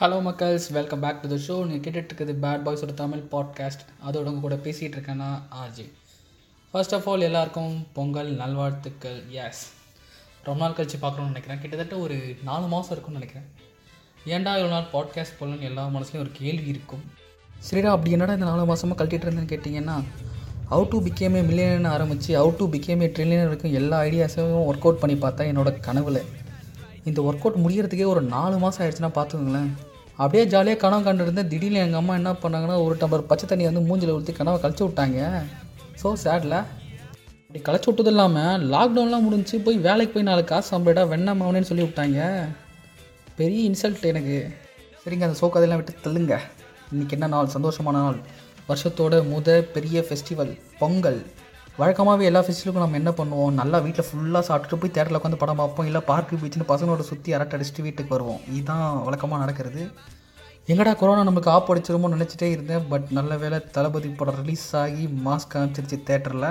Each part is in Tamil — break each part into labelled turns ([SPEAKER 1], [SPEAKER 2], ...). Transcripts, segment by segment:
[SPEAKER 1] Hello மக்கள்ஸ். Welcome back to the show நீங்கள் கேட்டுட்டு இருக்குது பேட் பாய்ஸோட தமிழ் பாட்காஸ்ட் அதோட உங்கள் கூட பேசிகிட்டு இருக்கேன்னா ஆர்ஜி ஃபர்ஸ்ட் ஆஃப் ஆல் எல்லாருக்கும் பொங்கல் நல்வாழ்த்துக்கள். எஸ் ரொம்ப நாள் கழிச்சு பார்க்கணும்னு நினைக்கிறேன். கிட்டத்தட்ட ஒரு நாலு மாதம் இருக்கும்னு நினைக்கிறேன். ஏன்டா இவ்வளோ நாள் பாட்காஸ்ட் போடணும்னு எல்லா மனசுலையும் ஒரு கேள்வி இருக்கும். சரிடா அப்படி என்னடா இந்த நாலு மாதமாக கழட்டிட்டு இருந்தேன்னு கேட்டிங்கன்னா அவுட் டு பிகேமே மில்லியன் ஆரம்பித்து அவுட் டு பிகேமே ட்ரில்லியன் வரைக்கும் எல்லா ஐடியாஸையும் ஒர்க் அவுட் பண்ணி பார்த்தா என்னோட கனவில். இந்த ஒர்க் அவுட் முடியறதுக்கே ஒரு நாலு மாதம் ஆயிடுச்சுன்னா பார்த்துக்கோங்களேன். அப்படியே ஜாலியாக கனவு கண்டுருந்தேன் திடீர்னு எங்கள் அம்மா என்ன பண்ணாங்கன்னா ஒரு டம்பர் பச்சை தண்ணி வந்து மூஞ்சில் ஊற்றி கனவை கழிச்சு விட்டாங்க. ஸோ சேடில் அப்படி கழிச்சு விட்டது இல்லாமல் லாக்டவுன்லாம் முடிஞ்சு போய் வேலைக்கு போய் நாலு காசு சம்பளடா வெண்ண மாவனேன்னு சொல்லி விட்டாங்க. பெரிய இன்சல்ட் எனக்கு. சரிங்க அந்த சோக்கதெல்லாம் விட்டு தள்ளுங்க. இன்றைக்கி என்ன நாள்? சந்தோஷமான நாள். வருஷத்தோட முத பெரிய ஃபெஸ்டிவல் பொங்கல். வழக்கமாகவே எல்லா ஃபெஸ்டிவலுக்கும் நம்ம என்ன பண்ணுவோம்? நல்லா வீட்டில் ஃபுல்லாக சாப்பிட்டுட்டு போய் தேட்டரில் உட்காந்து படம் பார்ப்போம். இல்லை பார்க்கு பீச்சுன்னு பசங்களோட சுற்றி அரட்டை அடிச்சுட்டு வீட்டுக்கு வருவோம். இதுதான் வழக்கமாக நடக்கிறது. எங்கடா கொரோனா நமக்கு ஆப் அடிச்சிருமோ நினச்சிட்டே இருந்தேன். பட் நல்ல வேளை தளபதி படம் ரிலீஸ் ஆகி மாஸ்க் காமிச்சிருச்சு தேட்டரில்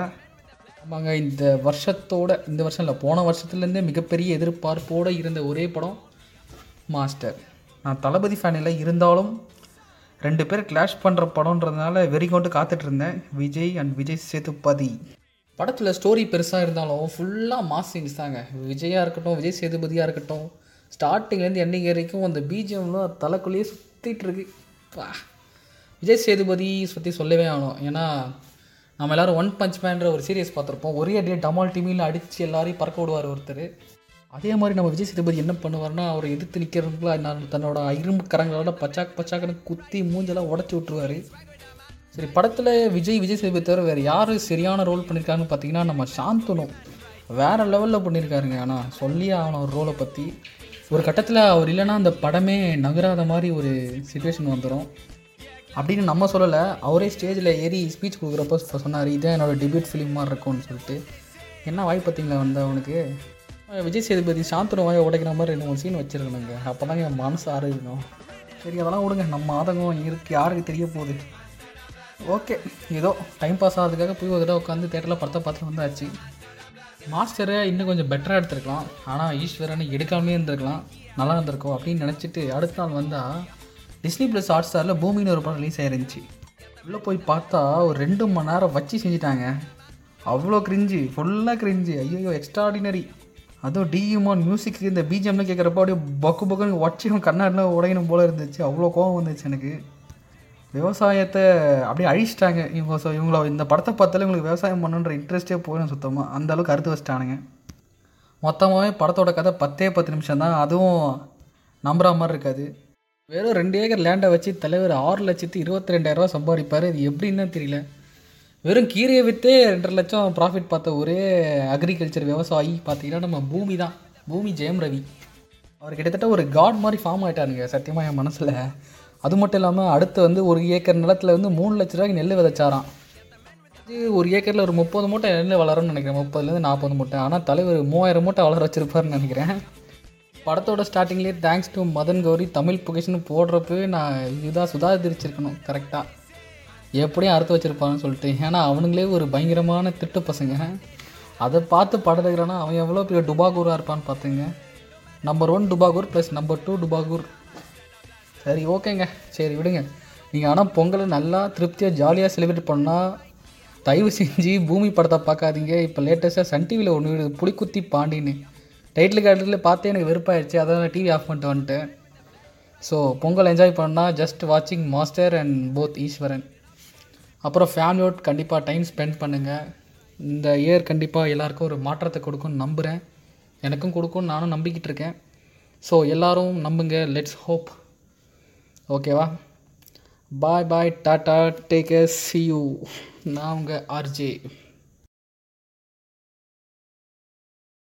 [SPEAKER 1] ஆமாங்க இந்த வருஷத்தோட இந்த வருஷம் இல்லை போன வருஷத்துலேருந்தே மிகப்பெரிய எதிர்பார்ப்போடு இருந்த ஒரே படம் மாஸ்டர். நான் தளபதி ஃபேன் இல்லை இருந்தாலும் ரெண்டு பேர் கிளாஷ் பண்ணுற படம்ன்றதுனால வெறி கொண்டு காத்துட்டு இருந்தேன் விஜய் அண்ட் விஜய் சேதுபதி. படத்தில் ஸ்டோரி பெருசாக இருந்தாலும் ஃபுல்லாக மாஸ் சீன்ஸ் தாங்க. விஜயாக இருக்கட்டும் விஜய் சேதுபதியாக இருக்கட்டும் ஸ்டார்டிங்லேருந்து எண்டிங் வரைக்கும் அந்த பிஜிஎம்லாம் தலைக்குள்ளேயே சுற்றிட்டு இருக்கு விஜய் சேதுபதி பற்றி சொல்லவே ஆகணும் ஏன்னா நம்ம எல்லாரும் ஒன் பஞ்ச் மேன்ற ஒரு சீரியஸ் பார்த்துருப்போம். ஒரே அடியே டமால் டிமியில் அடித்து எல்லாரையும் பறக்க விடுவார் ஒருத்தர். அதே மாதிரி நம்ம விஜய் சேதுபதி என்ன பண்ணுவார்னா அவரை எதிர்த்து நிற்கிறவங்களா நான் தன்னோட இரும்பு கரங்களோட பச்சாக் பச்சாக்குன்னு குத்தி மூஞ்செல்லாம் உடச்சி விட்ருவாரு சரி படத்தில் விஜய் விஜய் சேதுபதி தவிர வேறு யார் சரியான ரோல் பண்ணியிருக்காங்கன்னு பார்த்தீங்கன்னா நம்ம சாந்தனு. வேறு லெவலில் பண்ணியிருக்காருங்க ஆனால் சொல்லியே ஆகணும் ஒரு ரோலை பற்றி ஒரு கட்டத்தில் அவர் இல்லைன்னா அந்த படமே நகராத மாதிரி ஒரு சுச்சுவேஷன் வந்துடும் அப்படின்னு நம்ம சொல்லலை. அவரே ஸ்டேஜில் ஏறி ஸ்பீச் கொடுக்குறப்ப சொன்னார் இதான் என்னோட டிபியூட் ஃபிலிம் மாதிரி இருக்கும்னு சொல்லிட்டு. என்ன வாய்ப்பு பார்த்தீங்களா வந்து அவனுக்கு விஜய் சேதுபதி சாந்தனு வாயை உடைக்கிற மாதிரி ரெண்டு மூணு சீன் வச்சுருக்கணுங்க. அப்போ தான் என் மனசு ஆரோக்கியம் சரி அதெல்லாம் விடுங்க. நம்ம ஆதங்கம் இருக்குது யாருக்கு தெரிய போகுது? ஓகே. ஏதோ டைம் பாஸ் ஆகிறதுக்காக போய் ஒரு தடவை உட்காந்து தேட்டரில் படத்தை பார்த்துட்டு வந்தாச்சு. மாஸ்டரை இன்னும் கொஞ்சம் பெட்டராக எடுத்திருக்கலாம். ஆனால் ஈஸ்வரனை எடுக்காமே இருந்திருக்கலாம். நல்லா இருந்திருக்கும் அப்படின்னு நினச்சிட்டு அடுத்த நாள் வந்தால் டிஸ்னி ப்ளஸ் ஹாட் ஸ்டாரில் பூமின்னு ஒரு படம் ரிலீஸ் ஆயிருந்துச்சு. உள்ளே போய் பார்த்தா ஒரு ரெண்டு மணி நேரம் வச்சு செஞ்சிட்டாங்க. அவ்வளோ கிரிஞ்சு ஃபுல்லாக கிரிஞ்சு ஐயோ எக்ஸ்ட்ராடினரி அதுவும் டியூமான் மியூசிக் இந்த பிஜிஎம்னு கேட்குறப்ப அப்படியே பக்கு பக்குன்னு ஒச்சையும் கண்ணாடிலாம் உடையணும் போல இருந்துச்சு. அவ்வளோ கோவம் வந்துச்சு எனக்கு. விவசாயத்தை அப்படியே அழிச்சிட்டாங்க. இவங்க ஸோ இவங்கள இந்த படத்தை பார்த்தாலே இவங்களுக்கு விவசாயம் பண்ணுன்ற இன்ட்ரெஸ்ட்டே போயிடும் சுத்தமாக அந்தளவுக்கு அறுத்து வச்சிட்டானுங்க. மொத்தமாகவே படத்தோட கதை பத்தே பத்து நிமிஷம் தான். அதுவும் நம்புற மாதிரி இருக்காது. வெறும் ரெண்டு ஏக்கர் லேண்டை வச்சு தலைவர் ஆறு லட்சத்து இருபத்தி ரெண்டாயிரரூவா சம்பாதிப்பார். இது எப்படின்னு தெரியல. வெறும் கீரையை விற்றே ரெண்டரை லட்சம் ப்ராஃபிட் பார்த்த ஒரே அக்ரிகல்ச்சர் விவசாயி பார்த்தீங்கன்னா நம்ம பூமி தான். பூமி ஜெயம் ரவி. அவர் கிட்டத்தட்ட ஒரு காட் மாதிரி ஃபார்ம் ஆகிட்டாருங்க சத்தியமாக என் மனசில். அது மட்டும் இல்லாமல் அடுத்து வந்து ஒரு ஏக்கர் நிலத்தில் வந்து மூணு லட்ச ரூபாய்க்கு நெல் விதைச்சாராம். இது ஒரு ஏக்கரில் ஒரு முப்பது மூட்டை நெல் வளரும்னு நினைக்கிறேன் முப்பதுலேருந்து நாற்பது மூட்டை. ஆனால் தலைவர் மூவாயிரம் மூட்டை வளர வச்சுருப்பாருன்னு நினைக்கிறேன். படத்தோட ஸ்டார்டிங்லேயே தேங்க்ஸ் டு மதன் கௌரி தமிழ் புகேஷ்னு போடுறப்பவே நான் இதுதான் சுதாகரிச்சிருக்கணும் கரெக்டாக எப்படியும் அறுத்து வச்சிருப்பான்னு சொல்லிட்டு. ஏன்னா அவனுங்களே ஒரு பயங்கரமான திட்டு பசங்க. அதை பார்த்து படம் எடுக்கிறான்னா அவன் எவ்வளோ பெரிய டுபாகூராக இருப்பான்னு பார்த்துங்க. நம்பர் ஒன் டுபாகூர் ப்ளஸ் நம்பர் டூ டுபாகூர். சரி ஓகேங்க. சரி விடுங்க. நீங்கள் ஆனால் பொங்கலை நல்லா திருப்தியாக ஜாலியாக செலிப்ரேட் பண்ணால் தயவு செஞ்சு பூமி படத்தை பார்க்காதீங்க. இப்போ லேட்டஸ்ட்டாக சன் டிவியில் ஒன்று விடுது புளிக்குத்தி பாண்டின்னு. டைட்டில் கார்டில் பார்த்தே எனக்கு வெறுப்பாயிடுச்சு அதான் டிவி ஆஃப் பண்ணிட்டு வந்துட்டேன் ஸோ பொங்கல் என்ஜாய் பண்ணால் ஜஸ்ட் வாட்சிங் மாஸ்டர் அண்ட் போத் ஈஸ்வரன் அப்புறம் ஃபேமிலியோட கண்டிப்பாக டைம் ஸ்பெண்ட் பண்ணுங்கள் இந்த இயர் கண்டிப்பாக எல்லாருக்கும் ஒரு மாற்றத்தை கொடுக்கும்னு நம்புகிறேன் எனக்கும் கொடுக்கும்னு நானும் நம்பிக்கிட்டு இருக்கேன். ஸோ எல்லோரும் நம்புங்க. லெட்ஸ் ஹோப் ஓகேவா bye bye tata take see you நான் உங்கள் ஆர்ஜே